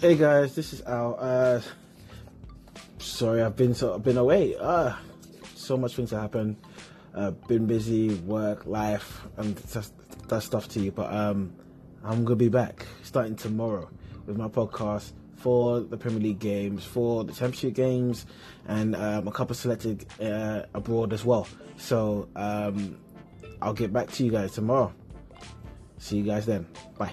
Hey guys, this is Al. Uh, sorry, I've been so been away. Uh, so much things have happened. Uh, been busy, work, life, and that, that stuff you. But um, I'm gonna be back starting tomorrow with my podcast for the Premier League games, for the Championship games, and um, a couple selected uh, abroad as well. So um, I'll get back to you guys tomorrow. See you guys then. Bye.